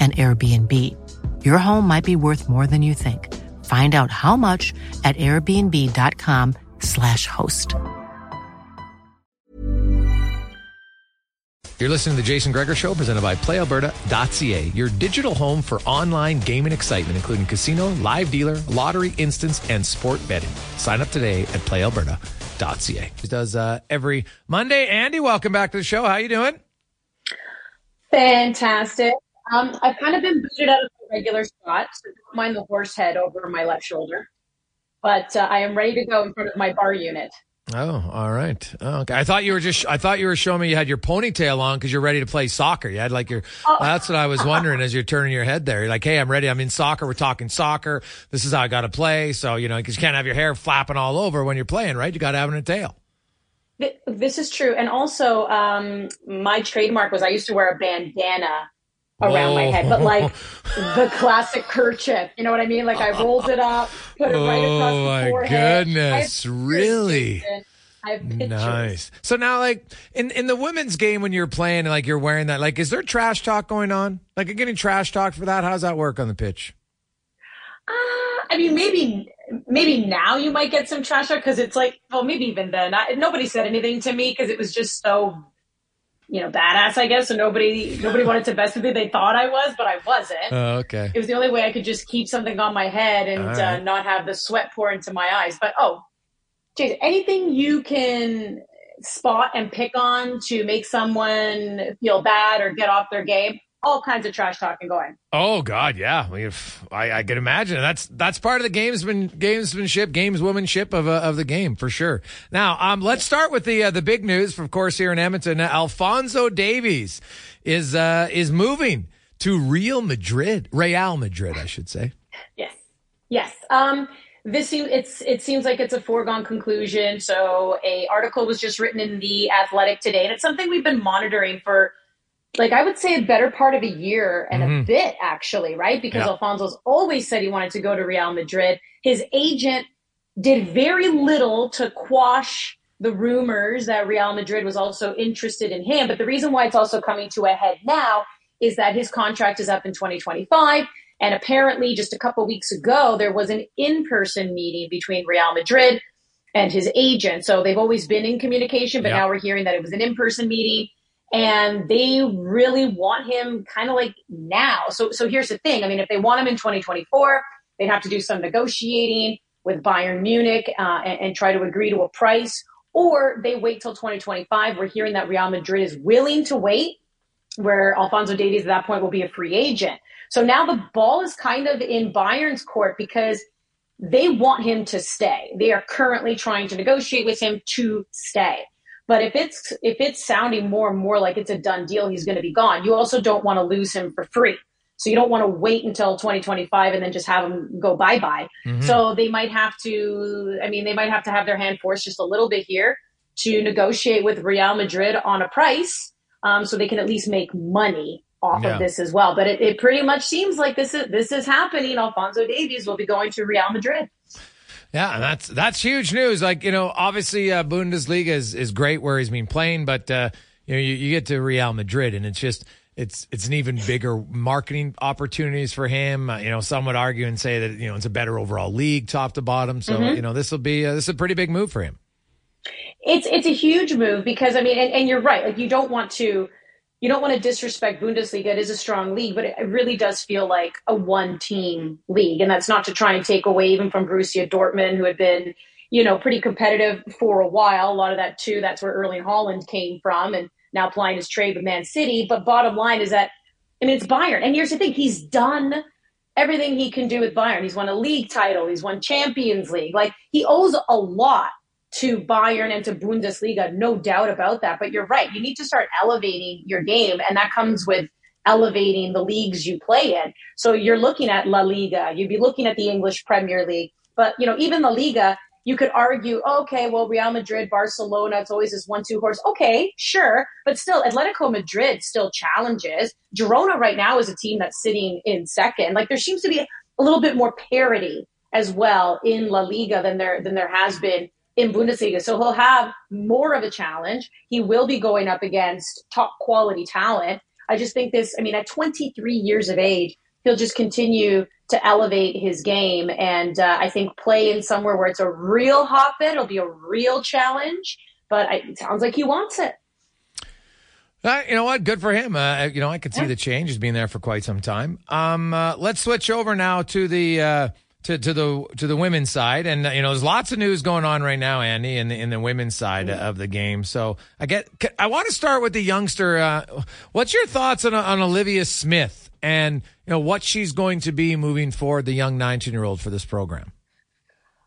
an Airbnb. Your home might be worth more than you think. Find out how much at airbnb.com/slash host. You're listening to the Jason Gregor Show, presented by PlayAlberta.ca, your digital home for online gaming excitement, including casino, live dealer, lottery, instance, and sport betting. Sign up today at PlayAlberta.ca. He does uh, every Monday. Andi, welcome back to the show. How you doing? Fantastic. Um, I've kind of been booted out of the regular spot, so don't mind the horse head over my left shoulder. But uh, I am ready to go in front of my bar unit. Oh, all right. Oh, okay. I thought you were just. I thought you were showing me you had your ponytail on because you're ready to play soccer. You had like your. Oh. That's what I was wondering as you're turning your head there. You're like, hey, I'm ready. I'm in soccer. We're talking soccer. This is how I got to play. So you know, because you can't have your hair flapping all over when you're playing, right? You got to have it in a tail. This is true. And also, um, my trademark was I used to wear a bandana around my head, but like the classic kerchief. You know what I mean? Like I rolled it up, put it right across Oh, the my forehead. I have goodness. Really? I have pictures. Nice. So now, like in in the women's game, when you're playing, like you're wearing that, like, is there trash talk going on? Like, you're getting trash talk for that? How does that work on the pitch? Uh, I mean, maybe maybe now you might get some trash talk because it's like, well, maybe even then, I, nobody said anything to me because it was just so, you know, badass. I guess so. Nobody nobody wanted to mess with me. They thought I was, but I wasn't. Oh, okay. it was the only way I could just keep something on my head and All uh, not have the sweat pour into my eyes. But oh, Jason, anything you can spot and pick on to make someone feel bad or get off their game, all kinds of trash talking going. Oh God, yeah. We've, I, I can imagine that's that's part of the gamesman gamesmanship, gameswomanship of uh, of the game for sure. Now, um, let's start with the uh, the big news, of course, here in Edmonton. Alphonso Davies is uh is moving to Real Madrid, Real Madrid, I should say. Yes. Yes. Um, this seems it's it seems like it's a foregone conclusion. So a article was just written in the Athletic today, and it's something we've been monitoring for like I would say a better part of a year and a mm-hmm. bit actually, right? Because Yeah. Alphonso's always said he wanted to go to Real Madrid. His agent did very little to quash the rumors that Real Madrid was also interested in him. But the reason why it's also coming to a head now is that his contract is up in 2025. And apparently, just a couple weeks ago, there was an in person meeting between Real Madrid and his agent. So they've always been in communication, but Yeah. now we're hearing that it was an in person meeting. And they really want him kind of like now. So, so here's the thing. I mean, if they want him in 2024, they'd have to do some negotiating with Bayern Munich uh, and, and try to agree to a price, or they wait till 2025. We're hearing that Real Madrid is willing to wait, where Alphonso Davies at that point will be a free agent. So now the ball is kind of in Bayern's court because they want him to stay. They are currently trying to negotiate with him to stay. But if it's if it's sounding more and more like it's a done deal, he's going to be gone. You also don't want to lose him for free. So you don't want to wait until 2025 and then just have him go bye bye. So they might have to. I mean, they might have to have their hand forced just a little bit here to negotiate with Real Madrid on a price, um, so they can at least make money off Yeah. of this as well. But it, it pretty much seems like this is this is happening. Alphonso Davies will be going to Real Madrid. Yeah, and that's that's huge news. Like you know, obviously uh, Bundesliga is is great where he's been playing, but uh, you know, you, you get to Real Madrid, and it's just it's it's an even bigger marketing opportunities for him. Uh, you know, some would argue and say that you know it's a better overall league, top to bottom. So you know, this will be uh, this is a pretty big move for him. It's it's a huge move because I mean, and, and you're right. Like you don't want to you don't want to disrespect Bundesliga. It is a strong league, but it really does feel like a one team league. And that's not to try and take away even from Borussia Dortmund, who had been, you know, pretty competitive for a while. A lot of that too, that's where Erling Haaland came from and now playing his trade with Man City. But bottom line is that, I mean, it's Bayern. And here's the thing, he's done everything he can do with Bayern. He's won a league title, he's won Champions League. Like he owes a lot to Bayern and to Bundesliga, no doubt about that. But you're right. You need to start elevating your game, and that comes with elevating the leagues you play in. So you're looking at La Liga, you'd be looking at the English Premier League, but you know, even La Liga, you could argue, okay, well, Real Madrid, Barcelona, it's always this one-two horse. Okay, sure, but still, Atletico Madrid still challenges. Girona right now is a team that's sitting in second. Like there seems to be a little bit more parity as well in La Liga than there than there has been in Bundesliga. So he'll have more of a challenge. He will be going up against top quality talent. I just think this, I mean, at 23 years of age, he'll just continue to elevate his game and uh, I think play in somewhere where it's a real hotbed. It'll be a real challenge, but I, it sounds like he wants it. Uh, you know what? Good for him. Uh, you know, I could see the change. He's been there for quite some time. Um, uh, let's switch over now to the uh, to to the to the women's side, and you know, there's lots of news going on right now, Andi, in the, in the women's side of the game. So I get, I want to start with the youngster. Uh, what's your thoughts on on Olivia Smith and you know what she's going to be moving forward, the young 19 year old for this program?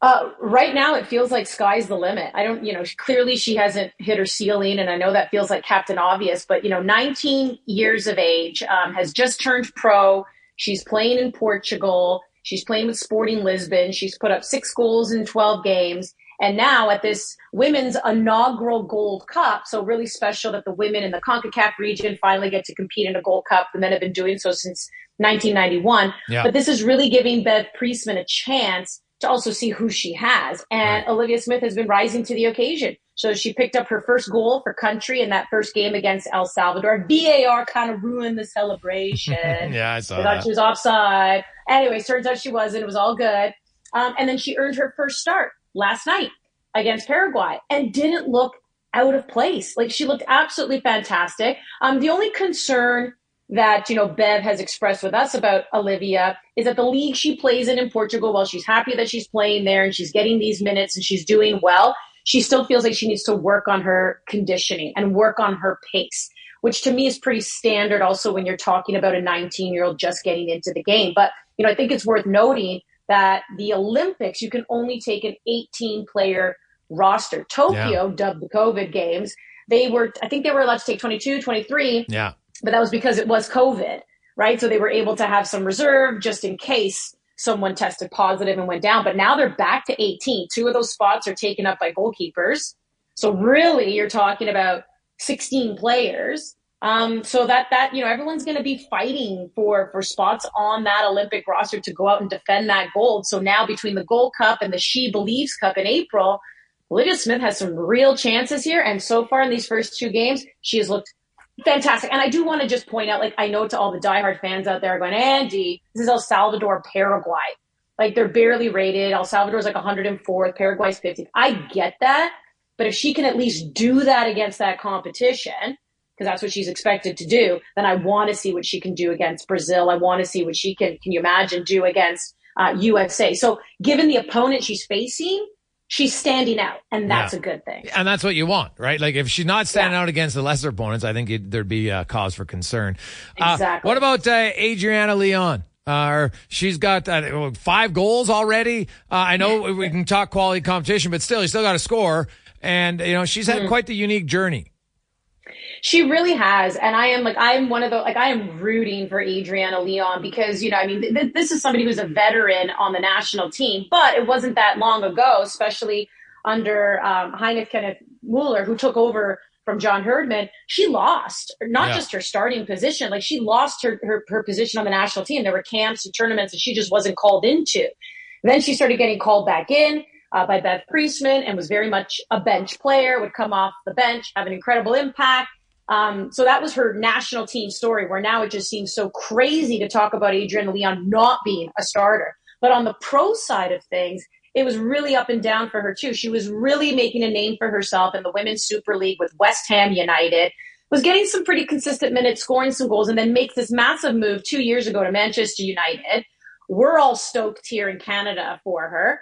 Uh, right now, it feels like sky's the limit. I don't, you know, clearly she hasn't hit her ceiling, and I know that feels like Captain Obvious, but, you know, 19 years of age, um, has just turned pro. She's playing in Portugal. She's playing with Sporting Lisbon. She's put up six goals in 12 games. And now at this women's inaugural Gold Cup, so really special that the women in the CONCACAF region finally get to compete in a Gold Cup. The men have been doing so since 1991. Yeah. But this is really giving Bev Priestman a chance to also see who she has. And right. Olivia Smith has been rising to the occasion. So she picked up her first goal for country in that first game against El Salvador. VAR kind of ruined the celebration. yeah, I saw they that. thought she was offside. Anyway, turns out she wasn't. It was all good. Um, and then she earned her first start last night against Paraguay and didn't look out of place. Like she looked absolutely fantastic. Um, the only concern that you know Bev has expressed with us about Olivia is that the league she plays in in Portugal, while she's happy that she's playing there and she's getting these minutes and she's doing well, she still feels like she needs to work on her conditioning and work on her pace, which to me is pretty standard. Also, when you're talking about a 19 year old just getting into the game, but you know I think it's worth noting that the Olympics you can only take an 18 player roster. Tokyo, yeah. dubbed the COVID games, they were I think they were allowed to take 22, 23. Yeah but that was because it was COVID, right? So they were able to have some reserve just in case someone tested positive and went down. But now they're back to 18. Two of those spots are taken up by goalkeepers. So really, you're talking about 16 players. Um, so that that you know everyone's going to be fighting for for spots on that Olympic roster to go out and defend that gold. So now between the Gold Cup and the She Believes Cup in April, Olivia Smith has some real chances here. And so far in these first two games, she has looked Fantastic. And I do want to just point out, like, I know to all the diehard fans out there going, Andi, this is El Salvador, Paraguay. Like, they're barely rated. El Salvador's like 104th, Paraguay's 50th. I get that. But if she can at least do that against that competition, because that's what she's expected to do, then I want to see what she can do against Brazil. I want to see what she can, can you imagine, do against uh, USA. So, given the opponent she's facing, she's standing out, and that's yeah. a good thing. And that's what you want, right? Like if she's not standing yeah. out against the lesser opponents, I think it, there'd be a cause for concern. Uh, exactly. Uh, what about uh, Adriana Leon? Uh, she's got uh, five goals already. Uh, I know we can talk quality competition, but still, you still got to score. And you know, she's had mm. quite the unique journey. She really has. And I am like, I am one of the, like, I am rooting for Adriana Leon because, you know, I mean, th- this is somebody who's a veteran on the national team, but it wasn't that long ago, especially under um, Heinrich Kenneth Muller, who took over from John Herdman. She lost not yeah. just her starting position, like, she lost her, her, her position on the national team. There were camps and tournaments that she just wasn't called into. Then she started getting called back in. Uh, by Bev Priestman and was very much a bench player, would come off the bench, have an incredible impact. Um, so that was her national team story, where now it just seems so crazy to talk about Adriana Leon not being a starter. But on the pro side of things, it was really up and down for her too. She was really making a name for herself in the Women's Super League with West Ham United, was getting some pretty consistent minutes, scoring some goals, and then makes this massive move two years ago to Manchester United. We're all stoked here in Canada for her.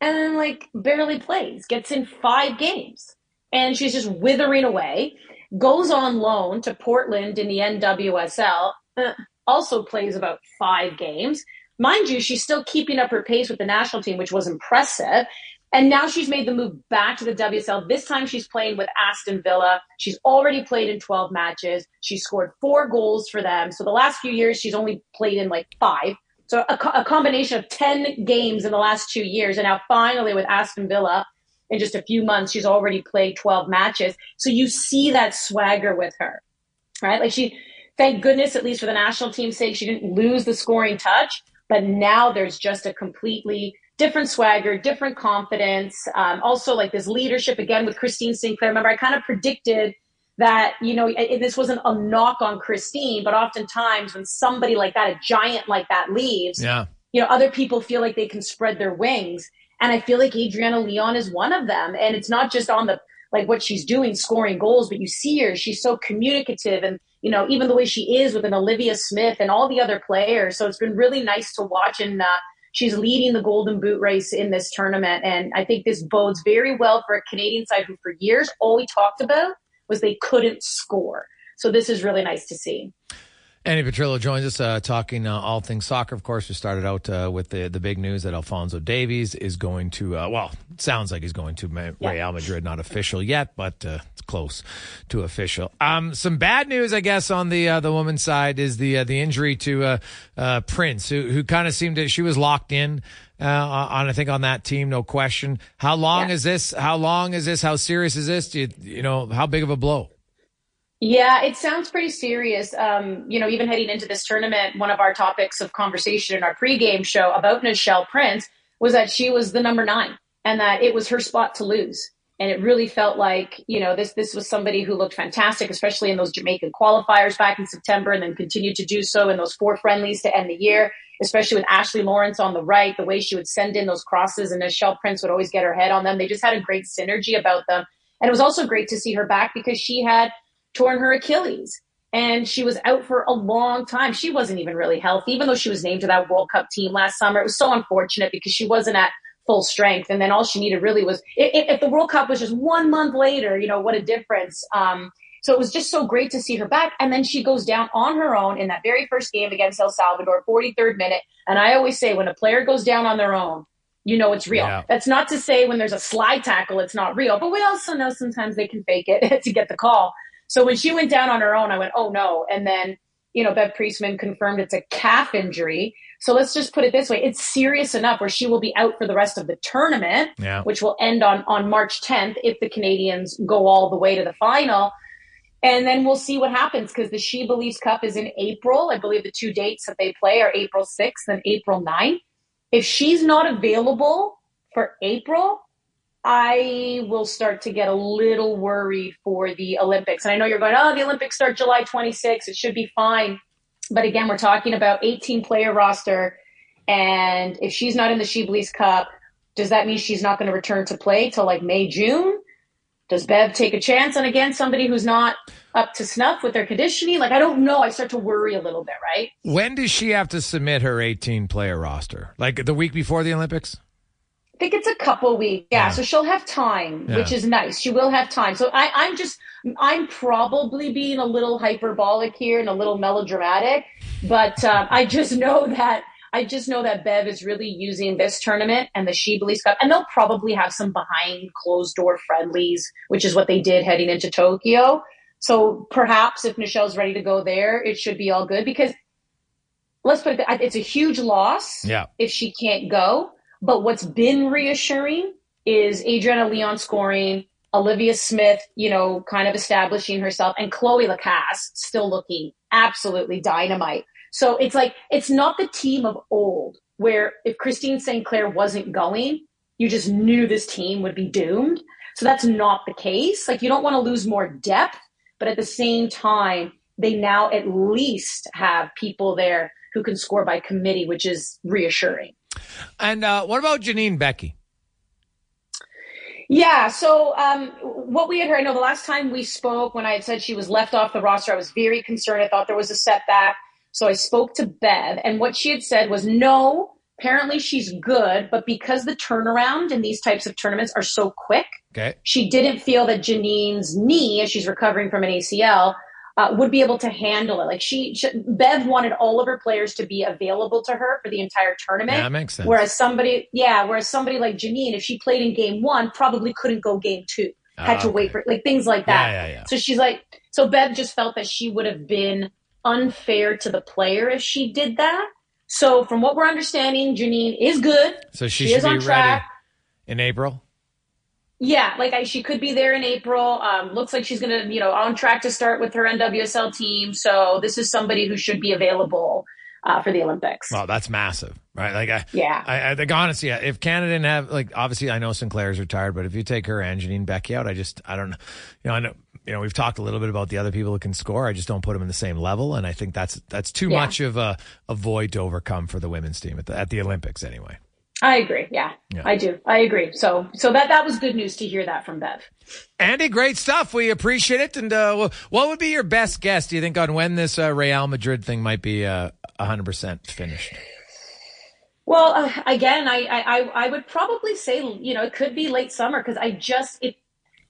And then, like, barely plays, gets in five games. And she's just withering away goes on loan to Portland in the NWSL, uh, also plays about five games. Mind you, she's still keeping up her pace with the national team, which was impressive. And now she's made the move back to the WSL. This time she's playing with Aston Villa. She's already played in 12 matches. She scored four goals for them. So the last few years, she's only played in like five. So a, co- a combination of 10 games in the last two years. And now finally with Aston Villa, in just a few months, she's already played 12 matches. So you see that swagger with her, right? Like she, thank goodness, at least for the national team's sake, she didn't lose the scoring touch, but now there's just a completely different swagger, different confidence. Um, also, like this leadership again with Christine Sinclair. Remember, I kind of predicted that, you know, this wasn't a knock on Christine, but oftentimes when somebody like that, a giant like that leaves, yeah. you know, other people feel like they can spread their wings. And I feel like Adriana Leon is one of them. And it's not just on the like what she's doing, scoring goals, but you see her, she's so communicative and you know, even the way she is with an Olivia Smith and all the other players. So it's been really nice to watch and uh, she's leading the golden boot race in this tournament. And I think this bodes very well for a Canadian side who for years all we talked about was they couldn't score. So this is really nice to see. Andi Petrillo joins us uh, talking uh, all things soccer. Of course, we started out uh, with the the big news that Alphonso Davies is going to, uh, well, sounds like he's going to Ma- Yeah. Real Madrid. Not official yet, but uh, it's close to official. Um, some bad news, I guess, on the uh, the woman's side is the uh, the injury to uh, uh, Prince, who who kind of seemed to she was locked in. Uh, on I think on that team, no question. How long Yeah. is this? How long is this? How serious is this? Do you, you know how big of a blow? Yeah, it sounds pretty serious. Um, you know, even heading into this tournament, one of our topics of conversation in our pregame show about Nichelle Prince was that she was the number nine and that it was her spot to lose. And it really felt like, you know, this this was somebody who looked fantastic, especially in those Jamaican qualifiers back in September, and then continued to do so in those four friendlies to end the year, especially with Ashley Lawrence on the right, the way she would send in those crosses and Nichelle Prince would always get her head on them. They just had a great synergy about them. And it was also great to see her back because she had torn her Achilles and she was out for a long time. She wasn't even really healthy, even though she was named to that World Cup team last summer. It was so unfortunate because she wasn't at full strength. And then all she needed really was if, if the World Cup was just one month later, you know, what a difference. Um, so it was just so great to see her back. And then she goes down on her own in that very first game against El Salvador, 43rd minute. And I always say when a player goes down on their own, you know it's real. Yeah. That's not to say when there's a slide tackle, it's not real. But we also know sometimes they can fake it to get the call. So when she went down on her own, I went, oh no. And then, you know, Bev Priestman confirmed it's a calf injury. So let's just put it this way. It's serious enough where she will be out for the rest of the tournament, Yeah. which will end on, on March 10th if the Canadians go all the way to the final. And then we'll see what happens because the She Believes Cup is in April. I believe the two dates that they play are April 6th and April 9th. If she's not available for April, I will start to get a little worried for the Olympics. And I know you're going, oh, the Olympics start July 26th. It should be fine. But again, we're talking about 18 player roster. And if she's not in the She Cup, does that mean she's not going to return to play till like May, June? Does Bev take a chance on again somebody who's not up to snuff with their conditioning? Like, I don't know. I start to worry a little bit, right? When does she have to submit her 18 player roster? Like the week before the Olympics? Think it's a couple weeks. Yeah, Yeah. so she'll have time, Yeah. which is nice. She will have time. So I, I'm just, I'm probably being a little hyperbolic here and a little melodramatic, but um, I just know that I just know that Bev is really using this tournament and the She Believes Cup, and they'll probably have some behind closed door friendlies, which is what they did heading into Tokyo. So perhaps if Nichelle's ready to go there, it should be all good because let's put it, it's a huge loss Yeah. if she can't go. But what's been reassuring is Adriana Leon scoring, Olivia Smith, you know, kind of establishing herself, and Cloé Lacasse still looking absolutely dynamite. So it's like, it's not the team of old where if Christine Sinclair wasn't going, you just knew this team would be doomed. So that's not the case. Like, you don't want to lose more depth, but at the same time, they now at least have people there who can score by committee, which is reassuring. And uh, what about Janine Beckie? Yeah. So um, what we had heard, I know the last time we spoke, when I had said she was left off the roster, I was very concerned. I thought there was a setback. So I spoke to Bev, and what she had said was, no, apparently she's good, but because the turnaround in these types of tournaments are so quick, Okay. she didn't feel that Janine's knee, as she's recovering from an ACL, uh, would be able to handle it. Like she, she, Bev wanted all of her players to be available to her for the entire tournament. That makes sense. Whereas somebody, yeah, whereas somebody like Janine, if she played in game one, probably couldn't go game two. Had Ah, to wait for like things like that. Yeah, yeah. So she's like, so Bev just felt that she would have been unfair to the player if she did that. So from what we're understanding, Janine is good. So she, She is on track. ready in April. Yeah, like I, she could be there in April. Um, looks like she's gonna, you know, on track to start with her NWSL team. So this is somebody who should be available uh, for the Olympics. Well, that's massive, right? Like, I, Yeah. I, I think honestly, if Canada didn't have like, obviously, I know Sinclair's retired, but if you take her and Janine Beckie out, I just, I don't know, you know, I know, you know, we've talked a little bit about the other people who can score. I just don't put them in the same level, and I think that's that's too Yeah. much of a, a void to overcome for the women's team at the, at the Olympics, anyway. I agree. Yeah, Yeah. I do. I agree. So, so that that was good news to hear that from Bev. Andi, great stuff. We appreciate it. And uh, what would be your best guess, do you think, on when this uh, Real Madrid thing might be uh, 100% finished? Well, uh, again, I, I I- would probably say you know it could be late summer because I just it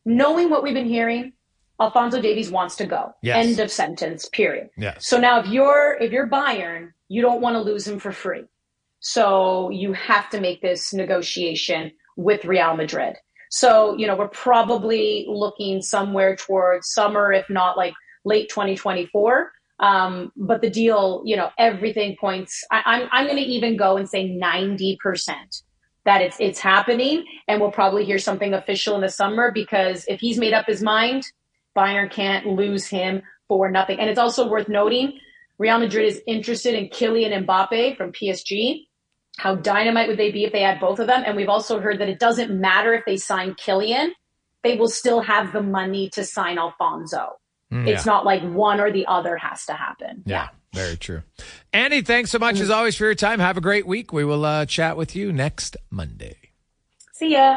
knowing what we've been hearing Alphonso Davies wants to go. Yes. End of sentence. Period. Yes. So now if you're if you're Bayern, you don't want to lose him for free. So you have to make this negotiation with Real Madrid. So, you know, we're probably looking somewhere towards summer, if not like late 2024. Um, but the deal, you know, everything points. I, I'm I'm going to even go and say 90 percent that it's it's happening, and we'll probably hear something official in the summer because if he's made up his mind, Bayern can't lose him for nothing. And it's also worth noting, Real Madrid is interested in Kylian Mbappe from PSG. How dynamite would they be if they had both of them? And we've also heard that it doesn't matter if they sign Kylian, they will still have the money to sign Alphonso. Mm, It's yeah. not like one or the other has to happen. Yeah, very true. Andi, thanks so much as always for your time. Have a great week. We will uh, chat with you next Monday. See ya.